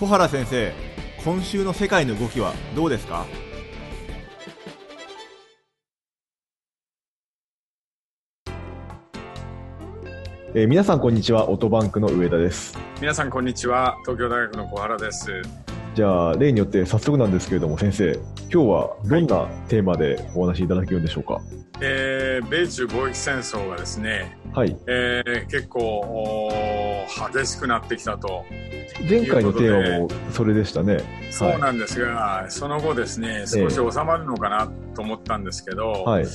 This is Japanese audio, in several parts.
小原先生今週の世界の動きはどうですか？えー、皆さんこんにちは。オートバンクの上田です。皆さんこんにちは。東京大学の小原ですじゃあ例によって早速なんですけれども先生今日はどんなテーマでお話しいただけるんでしょうか、はい、えー、米中貿易戦争がですね、はい。えー、結構激しくなってきたと。前回のテーマもそれでしたね。そうなんですが、はい、その後ですね少し収まるのかなと思ったんですけど、はい、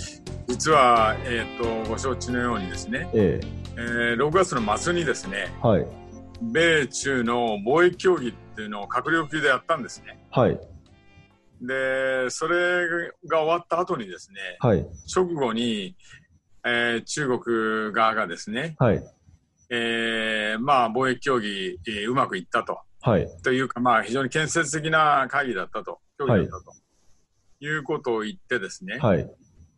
実は、えーと、ご承知のようにですね、えーえー、6月の末にですね、はい、米中の貿易協議っていうのを閣僚級でやったんですね。はい。で、それが終わった後にですね、はい、直後に、えー、中国側がですね、はい、えー、まあ、貿易協議、えー、うまくいったと。はい。というか、まあ、非常に建設的な会議だったと、協議だったと、はい、いうことを言ってですね、はい。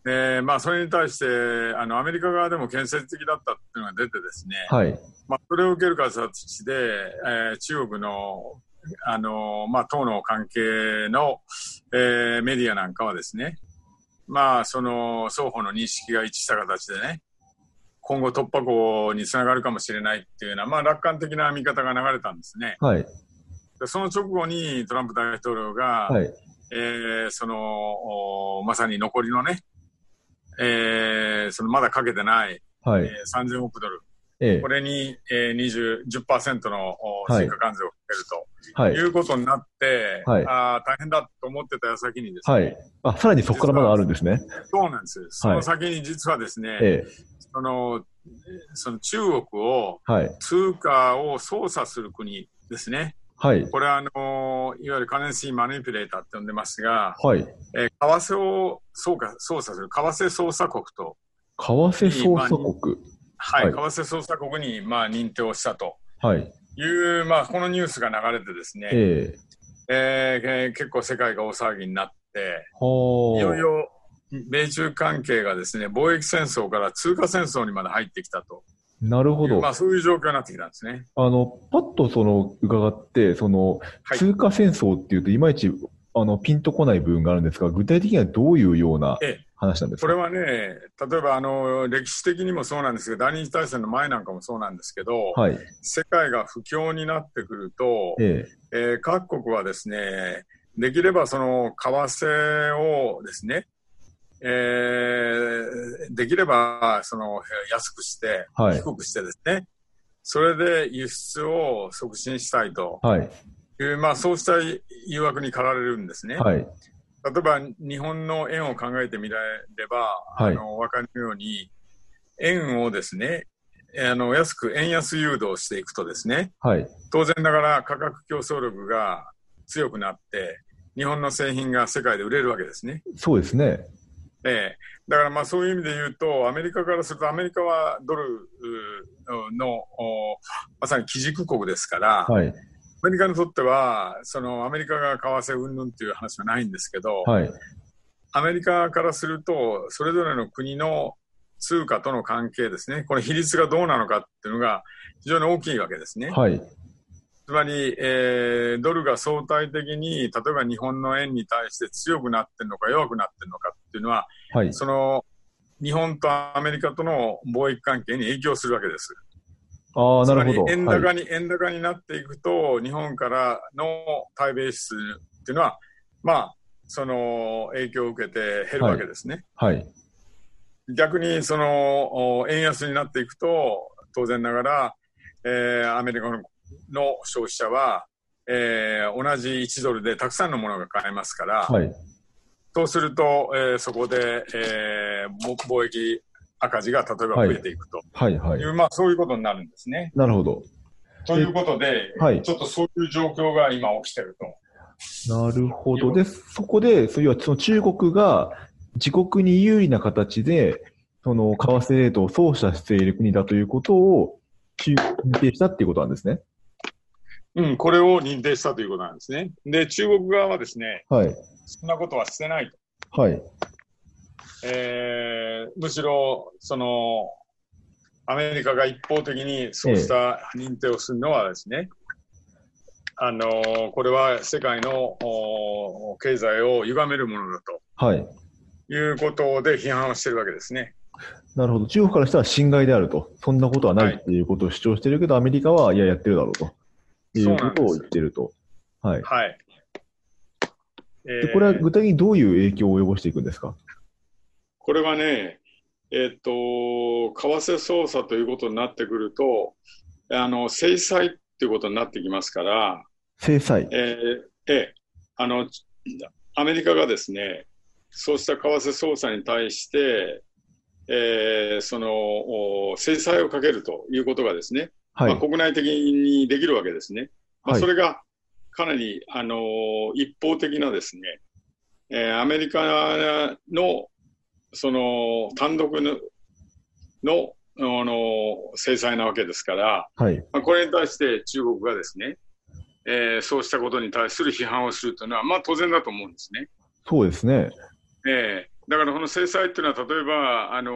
で、まあ、それに対して、あの、アメリカ側でも建設的だったっていうのが出てですね、はい。まあ、それを受ける形で、えー、中国の、あの、まあ、党の関係の、えー、メディアなんかはですね、まあ、その、双方の認識が一致した形でね、今後突破口につながるかもしれないっていうような、まあ、楽観的な見方が流れたんですね。はい。でその直後にトランプ大統領が、はい、えー、その、まさに残りのね、えー、そのまだかけてない、はい。えー、3000億ドル、ええ、これに、えー、20 10%の追加関税をかけると、はい、いうことになって、はい、あ大変だと思ってた矢先にですね、はい、あさらにそこからまだあるんですね。そうなんです。その先に実はですね、ええ、そのその中国を、通貨を操作する国ですね。はい、これはあのいわゆるカレンシーマニピュレーターって呼んでますが、はい。えー、為替を操操作する為替操作国と。為替操作国、はい、為替操作国に、まあ、認定をしたと。い。う、まあ、このニュースが流れてですね、えーえー、結構世界が大騒ぎになって、いよいよ米中関係がですね、貿易戦争から通貨戦争にまで入ってきたと。なるほど。まあそういう状況になってきたんですね。あの、パッとその伺って、その、通貨戦争っていうといまいち、あの、ピンとこない部分があるんですが、具体的にはどういうような話なんですか、これはね、例えばあの、歴史的にもそうなんですけど、第二次大戦の前なんかもそうなんですけど、はい、世界が不況になってくると、ええ。えー、各国はですね、できればその為替をですね、えー、できればその安くして、はい、低くしてですね、それで輸出を促進したいと。い。う、まあ、そうした誘惑に駆られるんですね。はい、例えば日本の円を考えてみれば、はい、あの分かるように、円をですね、あの安く円安誘導していくとですね、はい、当然ながら価格競争力が強くなって、日本の製品が世界で売れるわけですね。そうですね。えー、だからまあそういう意味で言うと、アメリカからすると、アメリカはドルのまさに基軸国ですから、はい、アメリカにとっては、そのアメリカが為替云々という話はないんですけど、はい、アメリカからすると、それぞれの国の通貨との関係ですね、この比率がどうなのかっていうのが非常に大きいわけですね。はいつまり、えー、ドルが相対的に、例えば日本の円に対して強くなってるのか弱くなってるのかっていうのは、はい、その日本とアメリカとの貿易関係に影響するわけです。あなるほど。円高に、はい、円高になっていくと、日本からの対米支出っていうのは、まあ、その影響を受けて減るわけですね。はい、はい、逆にその円安になっていくと、当然ながら、えー、アメリカのの消費者は、えー、同じ1ドルでたくさんのものが買えますから、はい、そうすると、えー、そこで、えー、貿易赤字が例えば増えていくと、はいはいはい、まあ、そういうことになるんですね。なるほど。ということで、はい、ちょっとそういう状況が今起きてると。なるほど。で、そこで、そういうその中国が自国に有利な形で、その為替レートを操作している国だということを認定したっていうことなんですね。うん、これを認定したということなんですね。で、中国側はですね、はい、そんなことはしてないと。はい。えー、むしろ、その、アメリカが一方的にそうした認定をするのはですね、あのこれは世界の経済を歪めるものだと、はい、いうことで批判をしてるわけですね。なるほど。中国からしたら侵害であると。そんなことはないっていうことを主張してるけど、はい、アメリカはいや、やってるだろうと。いうことを言ってると。はい。はい。で、これは具体的にどういう影響を及ぼしていくんですか？これはね、えっ、と、為替操作ということになってくると、あの、制裁っていうことになってきますから、制裁？えー、えあの、アメリカがですね、そうした為替操作に対して、えー、その制裁をかけるということがですね、はい、まあ、国内的にできるわけですね。まあ、それがかなり、あの一方的なですね、えー、アメリカのその単独ののあの制裁なわけですから、はい、まあ、これに対して中国がですね、えー、そうしたことに対する批判をするというのは、まあ、当然だと思うんですね。そうですね。えー、だからこの制裁っていうのは、例えば、あの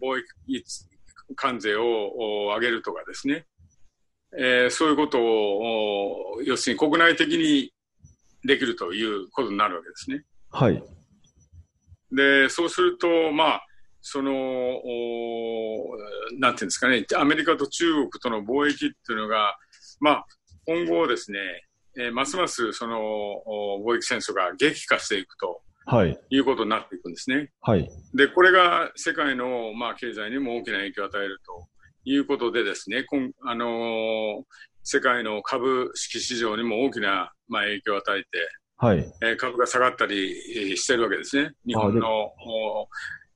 貿易関税を上げるとかですね、えー、そういうことを、要するに国内的にできるということになるわけですね。はい。で、そうすると、まあ、その、なんていうんですかね、アメリカと中国との貿易っていうのが、まあ、今後ですね、えー、ますますその貿易戦争が激化していくと、はい、いうことになっていくんですね。はい、で、これが世界の、まあ、経済にも大きな影響を与えるということでですね、こんあのー、世界の株式市場にも大きな、まあ、影響を与えて、はいえー、株が下がったりしてるわけですね。日本の、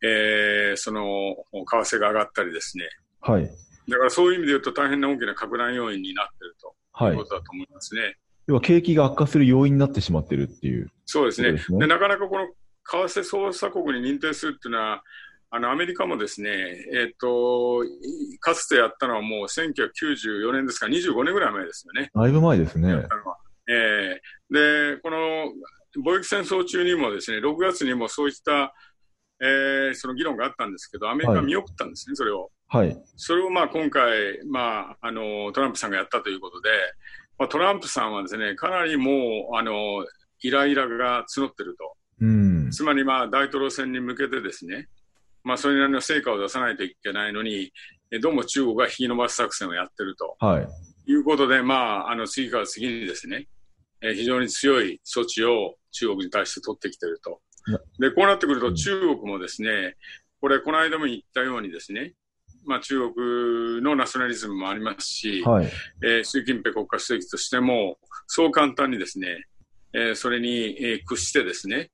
えー、その為替が上がったりですね。はい。だからそういう意味で言うと大変な大きな拡大要因になっているということだと思いますね。要は景気が悪化する要因になってしまっているっていう、そうですね。でなかなかこの為替操作国に認定するっていうのは、あのアメリカもですね、えっ、ー、と、かつてやったのはもう1994年ですから、25年ぐらい前ですよね。だいぶ前ですね。えー、で、この貿易戦争中にもですね、6月にもそういった、えー、その議論があったんですけど、アメリカは見送ったんですね、はい、それを。はい。それをまあ今回、まあ、あの、トランプさんがやったということで、まあ、トランプさんはですね、かなりもう、あの、イライラが募ってると。うん。つまりまあ、大統領選に向けてですね、まあ、それなりの成果を出さないといけないのに、どうも中国が引き延ばす作戦をやってると。はい。いうことで、まあ、あの、次から次にですね、えー、非常に強い措置を中国に対して取ってきてると。で、こうなってくると中国もですね、これ、この間も言ったようにですね、まあ、中国のナショナリズムもありますし、はい、えー、習近平国家主席としても、そう簡単にですね、えー、それに、えー、屈してですね、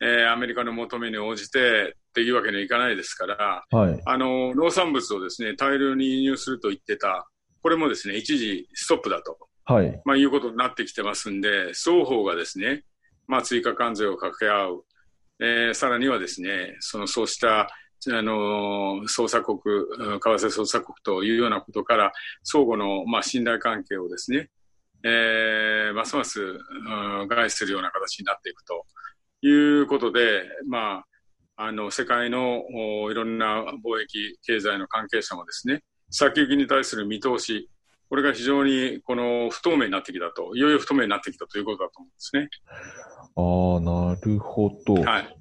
えー、アメリカの求めに応じてっていうわけにはいかないですから、はい、あの農産物をですね大量に輸入すると言ってた、これもですね一時ストップだと、はい。まあ、いうことになってきてますんで、双方がですね、まあ、追加関税を掛け合う、えー、さらにはですねそのそうしたあの捜査国、為替捜査国というようなことから、相互の、まあ、信頼関係をですね、えー、ますます、うん、害するような形になっていくということで、まあ、あの世界のいろんな貿易、経済の関係者もですね、先行きに対する見通し、これが非常にこの不透明になってきたと、いよいよ不透明になってきたということだと思うんですね。ああ、なるほど。はい。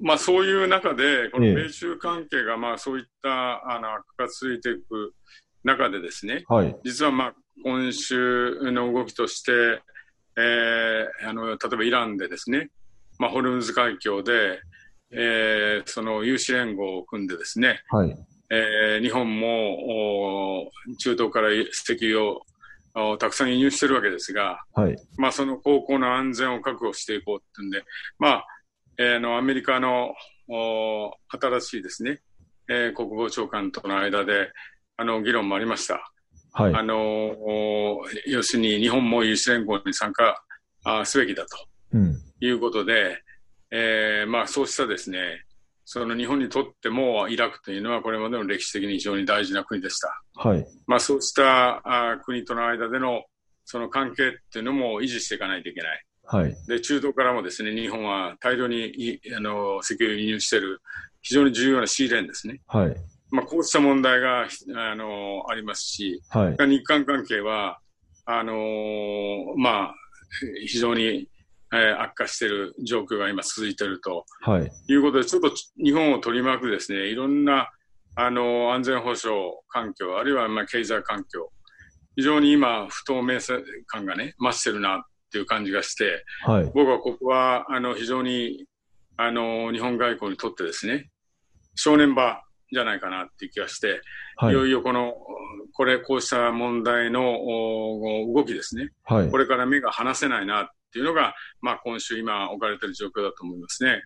まあ、そういう中で、この米中関係がまあそういったあの悪化が続いていく中でですね、はい、実はまあ今週の動きとして、えー、あの例えばイランでですね、まあ、ホルムズ海峡で、えー、その有志連合を組んでですね、はい、えー、日本も中東から石油をたくさん輸入してるわけですが、はい、まあ、その航行の安全を確保していこうっていうんで、まあ、えー、のアメリカの新しいですね、えー、国防長官との間であの議論もありました。はい、あの要するに日本も有志連合に参加あすべきだと、うん、いうことで、えーまあ、そうしたですねその日本にとってもイラクというのはこれまでの歴史的に非常に大事な国でした。はいまあ、そうしたあ国との間でのその関係っていうのも維持していかないといけない。はい、で中東からもですね日本は大量にあの石油を輸入している非常に重要なシーレーンですね。はい。まあ、こうした問題があのありますし、はい、日韓関係はあのー、まあ、非常に、えー、悪化している状況が今続いていると、はい、いうことで、ちょっと日本を取り巻くですね、いろんな、あのー、安全保障環境、あるいはまあ経済環境、非常に今、不透明さ感がね、増してるなっていう感じがして、はい、僕はここは、あの、非常に、あの、日本外交にとってですね、正念場じゃないかなっていう気がして、はい、いよいよこの、これ、こうした問題の動きですね、はい、これから目が離せないなっていうのが、まあ、今週今置かれている状況だと思いますね。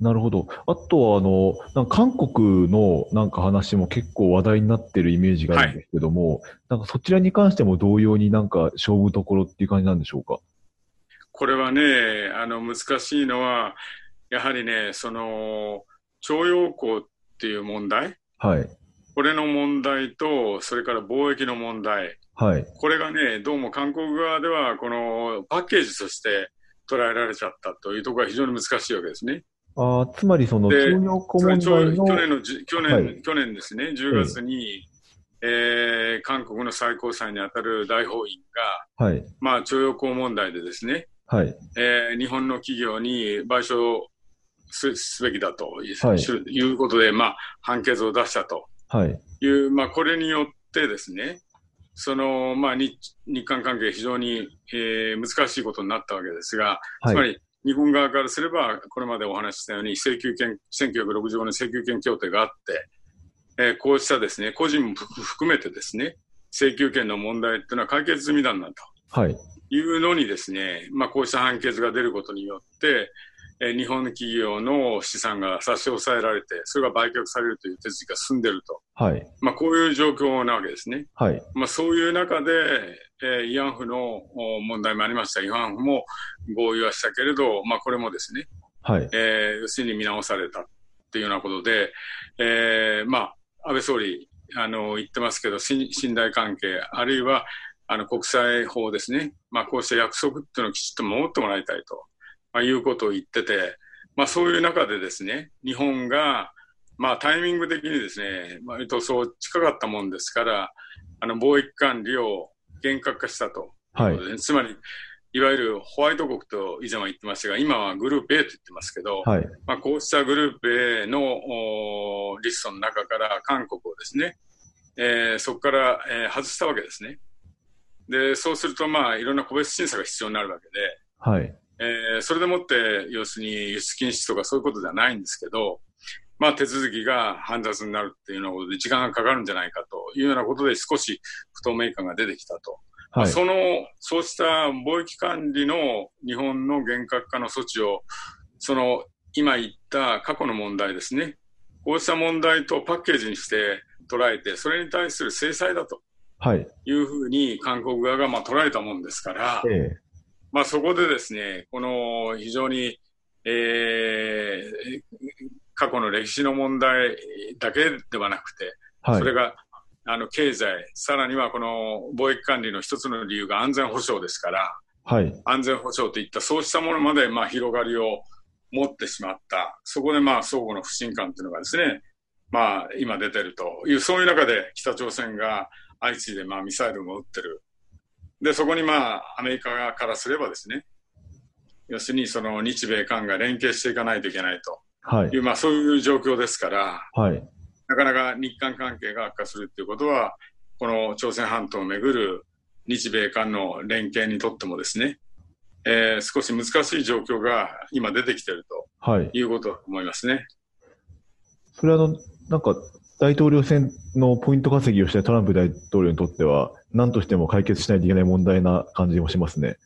なるほど。あとは、あの、なんか韓国のなんか話も結構話題になってるイメージがあるんですけども、はい、なんかそちらに関しても同様になんか勝負どころっていう感じなんでしょうか？これはね、あの、難しいのは、やはりね、その、徴用工っていう問題？はい。これの問題と、それから貿易の問題。はい。これがね、どうも韓国側では、このパッケージとして捉えられちゃったというところが非常に難しいわけですね。あつまりその、徴用工問題の去年の、去年、はい、去年ですね、10月に、えー、韓国の最高裁に当たる大法院が、はい、まあ、徴用工問題でですね、はい、えー、日本の企業に賠償すべきだという,、はい、いうことで、まあ、判決を出したと。い。う、まあ、これによってですね、その、まあ日、日韓関係非常に、えー、難しいことになったわけですが、つまり、日本側からすれば、これまでお話ししたように、請求権、1965年請求権協定があって、えー、こうしたですね、個人も含めてですね、請求権の問題っていうのは解決済みなんだと。はい。いうのにですね、まあこうした判決が出ることによって、えー、日本企業の資産が差し押さえられて、それが売却されるという手続きが進んでいると。はい。まあこういう状況なわけですね。はい。まあそういう中で、えー、慰安婦の問題もありました。慰安婦も合意はしたけれど、まあこれもですね、はい。えー、要するに見直されたっていうようなことで、えー、まあ安倍総理、あの、言ってますけど、信頼関係、あるいは、あの、国際法ですね。まあ、こうした約束っていうのをきちっと守ってもらいたいと、まあ、いうことを言ってて、まあ、そういう中でですね、日本が、まあ、タイミング的にですね、割とそう近かったもんですから、あの、貿易管理を厳格化したと。はい。つまり、いわゆるホワイト国と以前は言ってましたが、今はグループ A と言ってますけど、はい、まあ、こうしたグループ A のリストの中から韓国をですね、えー、そこから、えー、外したわけですね。で、そうすると、まあ、いろんな個別審査が必要になるわけで、はい。えー、それでもって、要するに輸出禁止とかそういうことではないんですけど、まあ、手続きが煩雑になるっていうようなことで時間がかかるんじゃないかというようなことで少し不透明感が出てきたと。はい、その、そうした貿易管理の日本の厳格化の措置を、その、今言った過去の問題ですね。こうした問題とパッケージにして捉えて、それに対する制裁だと。はい。いうふうに韓国側がまあ捉えたもんですから、ええ、まあそこでですね、この非常に、えー、過去の歴史の問題だけではなくて、はい、それがあの経済、さらにはこの貿易管理の一つの理由が安全保障ですから、はい、安全保障といったそうしたものまでまあ広がりを持ってしまった、そこでまあ相互の不信感というのがですね、まあ今出てるという、そういう中で北朝鮮が相次いでまあミサイルも撃ってる。で、そこにまあアメリカからすればですね、要するにその日米韓が連携していかないといけないという、はい、まあそういう状況ですから、はい、なかなか日韓関係が悪化するということは、この朝鮮半島をめぐる日米韓の連携にとってもですね、えー、少し難しい状況が今出てきていると、はい、いうことだと思いますね。それはあの、なんか、大統領選のポイント稼ぎをしたトランプ大統領にとっては、何としても解決しないといけない問題な感じもしますね。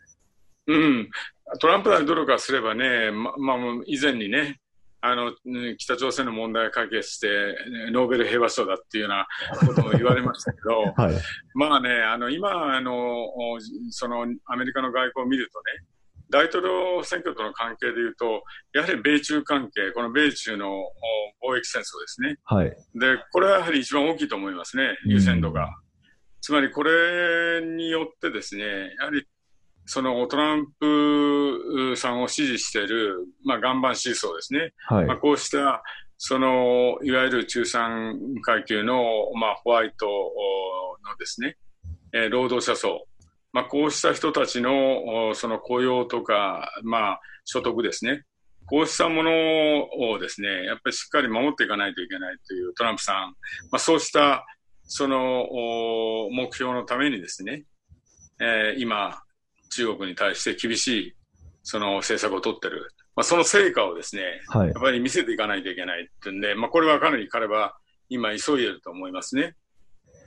うん。トランプ大統領からすればね、ま、まあ、以前にね、あの、北朝鮮の問題を解決して、ノーベル平和賞だっていうようなことも言われましたけど、はい、まあね、あの、今、あの、その、アメリカの外交を見るとね、大統領選挙との関係でいうと、やはり米中関係、この米中の貿易戦争ですね。はい。で、これはやはり一番大きいと思いますね、優先度が。うん、つまりこれによってですね、やはりそのトランプさんを支持している、まあ、岩盤思想ですね。はい、まあ、こうした、その、いわゆる中産階級の、まあ、ホワイトのですね、えー、労働者層、まあ、こうした人たちのその雇用とか、まあ、所得ですね。こうしたものをですね、やっぱりしっかり守っていかないといけないというトランプさん、まあ、そうしたその目標のためにですね、えー、今、中国に対して厳しいその政策を取ってる。まあ、その成果をですね、はい、やっぱり見せていかないといけないってんで、まあ、これはかなり彼は今急いでると思いますね。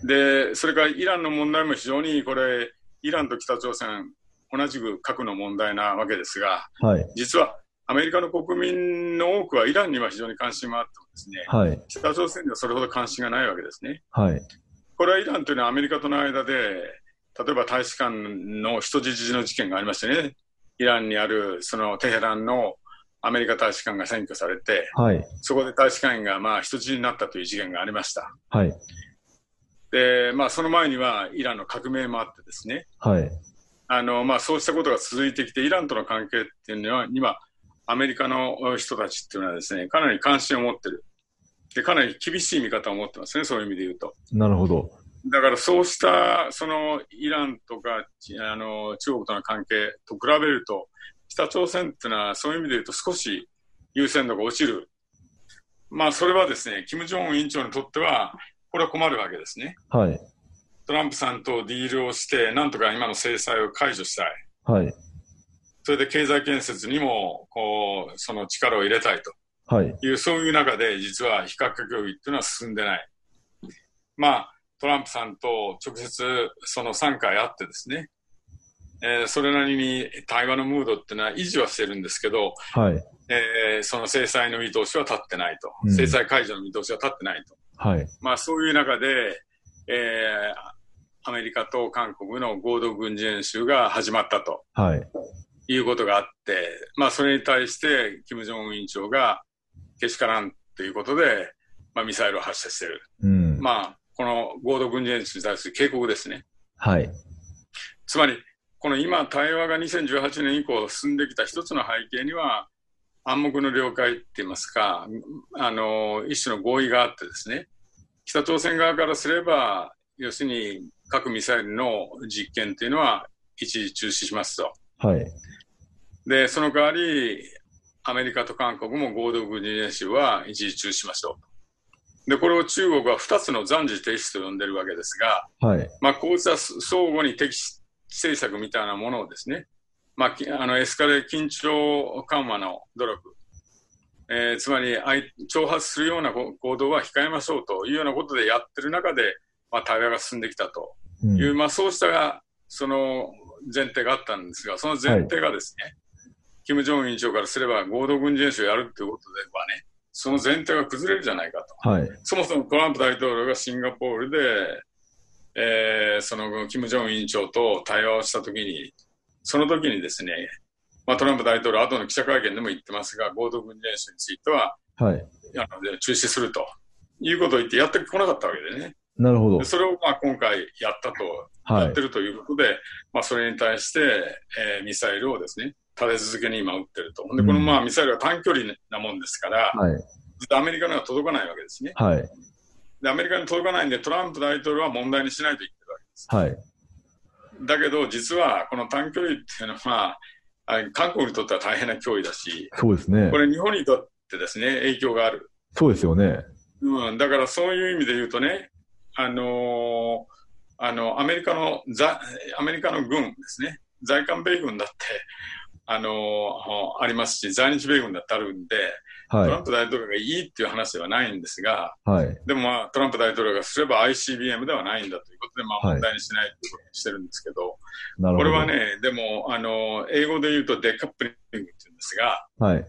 で、それからイランの問題も非常にこれ、イランと北朝鮮、同じく核の問題なわけですが、はい、実はアメリカの国民の多くはイランには非常に関心があってもですね、はい、北朝鮮にはそれほど関心がないわけですね。はい、これはイランというのはアメリカとの間で、例えば大使館の人質の事件がありましてね、イランにあるそのテヘランのアメリカ大使館が占拠されて、はい、そこで大使館員がまあ人質になったという事件がありました。はい、で、まあ、その前にはイランの革命もあってですね、はい、あのまあ、そうしたことが続いてきて、イランとの関係っていうのは、今、アメリカの人たちっていうのはですね、かなり関心を持ってる。で、かなり厳しい見方を持ってますね、そういう意味で言うと。なるほど。だからそうした、そのイランとかあの中国との関係と比べると、北朝鮮っていうのはそういう意味で言うと少し優先度が落ちる。まあそれはですね、金正恩委員長にとっては、これは困るわけですね。はい。トランプさんとディールをして、なんとか今の制裁を解除したい。はい。それで経済建設にも、こう、その力を入れたいと。はい。いう、そういう中で、実は非核協議っていうのは進んでない。まあ、トランプさんと直接その3回会ってですね、えー、それなりに対話のムードっていうのは維持はしてるんですけど、はい。えー、その制裁の見通しは立ってないと、うん、制裁解除の見通しは立ってないと、はい。まあ、そういう中で、えー、アメリカと韓国の合同軍事演習が始まったと、はい、いうことがあって、まあ、それに対して、金正恩委員長がけしからんということで、まあ、ミサイルを発射している。うん、まあ、この合同軍事演習に対する警告ですね。はい。つまり、この今、対話が2018年以降進んできた一つの背景には、暗黙の了解って言いますか、あの、一種の合意があってですね、北朝鮮側からすれば、要するに核ミサイルの実験っていうのは一時中止しますと。はい。で、その代わり、アメリカと韓国も合同軍事演習は一時中止しましょう。で、これを中国は2つの暫時停止と呼んでるわけですが、はい。まあ、こうした相互に敵視政策みたいなものをですね、まあ、あのエスカレ緊張緩和の努力、えー、つまり挑発するような行動は控えましょうというようなことでやってる中で、まあ、対話が進んできたという、うん、まあ、そうしたその前提があったんですが、その前提がですね、はい、金正恩委員長からすれば合同軍事演習をやるということではね、その前提が崩れるじゃないかと、はい、そもそもトランプ大統領がシンガポールでえー、その金正恩委員長と対話をしたときに、その時にですね、まあ、トランプ大統領、後の記者会見でも言ってますが、合同軍事演習については、はい、あの中止すると。いうことを言ってやってこなかったわけでね。なるほど。それをまあ今回やったと、はい、やってるということで、まあ、それに対して、えー、ミサイルをですね、立て続けに今撃ってると。で、このまあミサイルは短距離なもんですから、はい、アメリカには届かないわけですね。はい、で、アメリカに届かないんで、トランプ大統領は問題にしないと言ってるわけです。はい。だけど、実は、この短距離っていうのは、韓国にとっては大変な脅威だし、そうですね。これ、日本にとってですね、影響がある。そうですよね。うん、だからそういう意味で言うとね、あのー、あの、アメリカの、アメリカの軍ですね、在韓米軍だって、あのー、ありますし、在日米軍だってあるんで、はい、トランプ大統領がいいっていう話ではないんですが、はい、でもまあ、トランプ大統領がすれば ICBM ではないんだということで、まあ問題にしないということにしてるんですけど、はい、これはね、でも、あの、英語で言うとデカップリングって言うんですが、はい、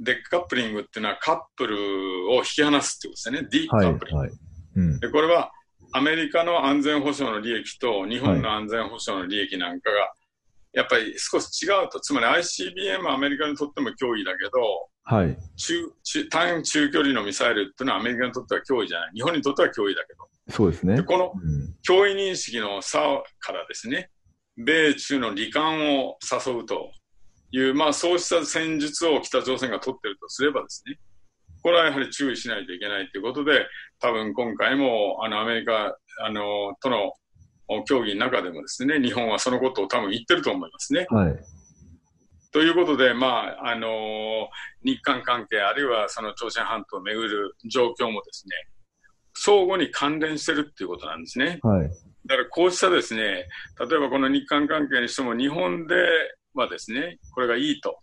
デカップリングっていうのはカップルを引き離すってことですね。ディカップリング。はい。うん、でこれはアメリカの安全保障の利益と日本の安全保障の利益なんかが、やっぱり少し違うと、つまり ICBM はアメリカにとっても脅威だけど、はい、中中短中距離のミサイルっていうのはアメリカにとっては脅威じゃない、日本にとっては脅威だけど、そうですね。この脅威認識の差からですね、米中の離間を誘うという、まあ、そうした戦術を北朝鮮が取ってるとすればですね、これはやはり注意しないといけないということで、多分今回もあのアメリカあのとの協議の中でもですね、日本はそのことを多分言ってると思いますね。はい。ということで、まあ、あのー、日韓関係、あるいはその朝鮮半島をめぐる状況もですね、相互に関連してるっていうことなんですね。はい。だからこうしたですね、例えばこの日韓関係にしても日本ではですね、これがいいと。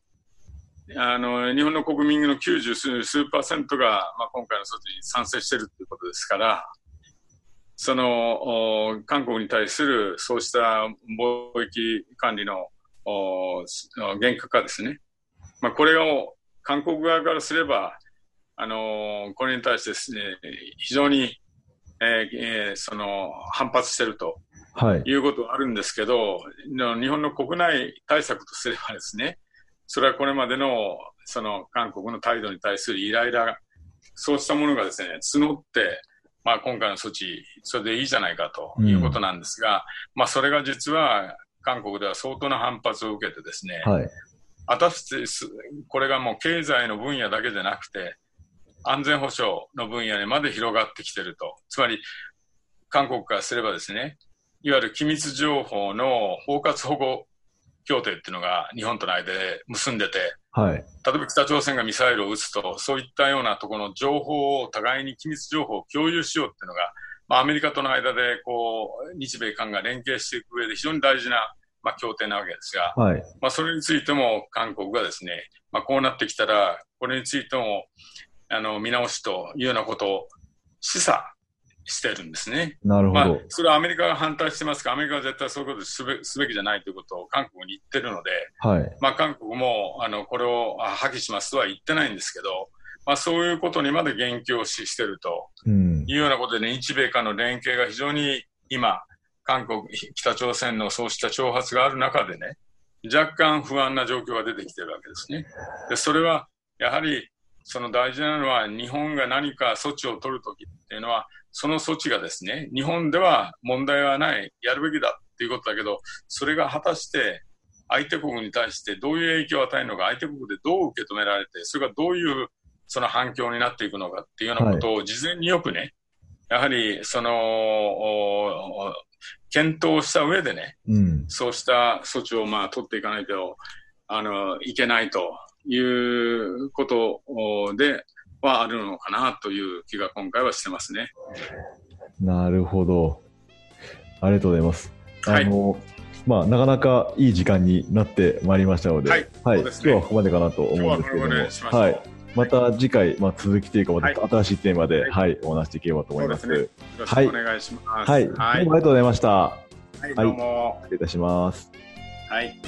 あの、日本の国民の90数数パーセントが、まあ、今回の措置に賛成してるということですから、その、韓国に対するそうした貿易管理の厳格化ですね。まあ、これを韓国側からすれば、あのこれに対してですね、非常に、えーえー、その反発していると、はい、いうことがあるんですけど、日本の国内対策とすればですね、それはこれまでのその韓国の態度に対するイライラ、そうしたものがですね、募って、まあ、今回の措置、それでいいじゃないかということなんですが、うん、まあ、それが実は韓国では相当な反発を受けてですね、はい、果たしてこれがもう経済の分野だけじゃなくて、安全保障の分野にまで広がってきていると。つまり、韓国からすればですね、いわゆる機密情報の包括保護協定っていうのが日本との間で結んでて、はい、例えば北朝鮮がミサイルを撃つと、そういったようなところの情報を互いに機密情報を共有しようっていうのが、まあ、アメリカとの間でこう日米韓が連携していく上で非常に大事な、まあ、協定なわけですが、はい、まあ、それについても韓国がですね、まあ、こうなってきたら、これについてもあの見直しというようなことを示唆してるんですね。なるほど。まあ、それはアメリカが反対してますか？ら、アメリカは絶対そういうことすべすべきじゃないということを韓国に言ってるので、はい。まあ、韓国も、あの、これを破棄しますとは言ってないんですけど、まあ、そういうことにまで言及をししてると、いうようなことでね、日米韓の連携が非常に今、韓国、北朝鮮のそうした挑発がある中でね、若干不安な状況が出てきてるわけですね。で、それは、やはり、その大事なのは、日本が何か措置を取るときっていうのは、その措置がですね、日本では問題はない、やるべきだっていうことだけど、それが果たして相手国に対してどういう影響を与えるのか、相手国でどう受け止められて、それがどういうその反響になっていくのかっていうようなことを事前によくね、やはりその、検討した上でね、うん、そうした措置をまあ取っていかないとあのいけないということで、はあるのかなという気が今回はしてますね。なるほど。ありがとうございます。はい、あの、まあ、なかなかいい時間になってまいりましたので、はい、はい、ね、今日はここまでかなと思うんですけども、はい、また次回、まあ、続きというか、また新しいテーマで、はい、はい、お話していければと思います。ね、よろしくお願いします。はい、はい、どうもありがとうございました。はい、どうも。失礼いたします。はい。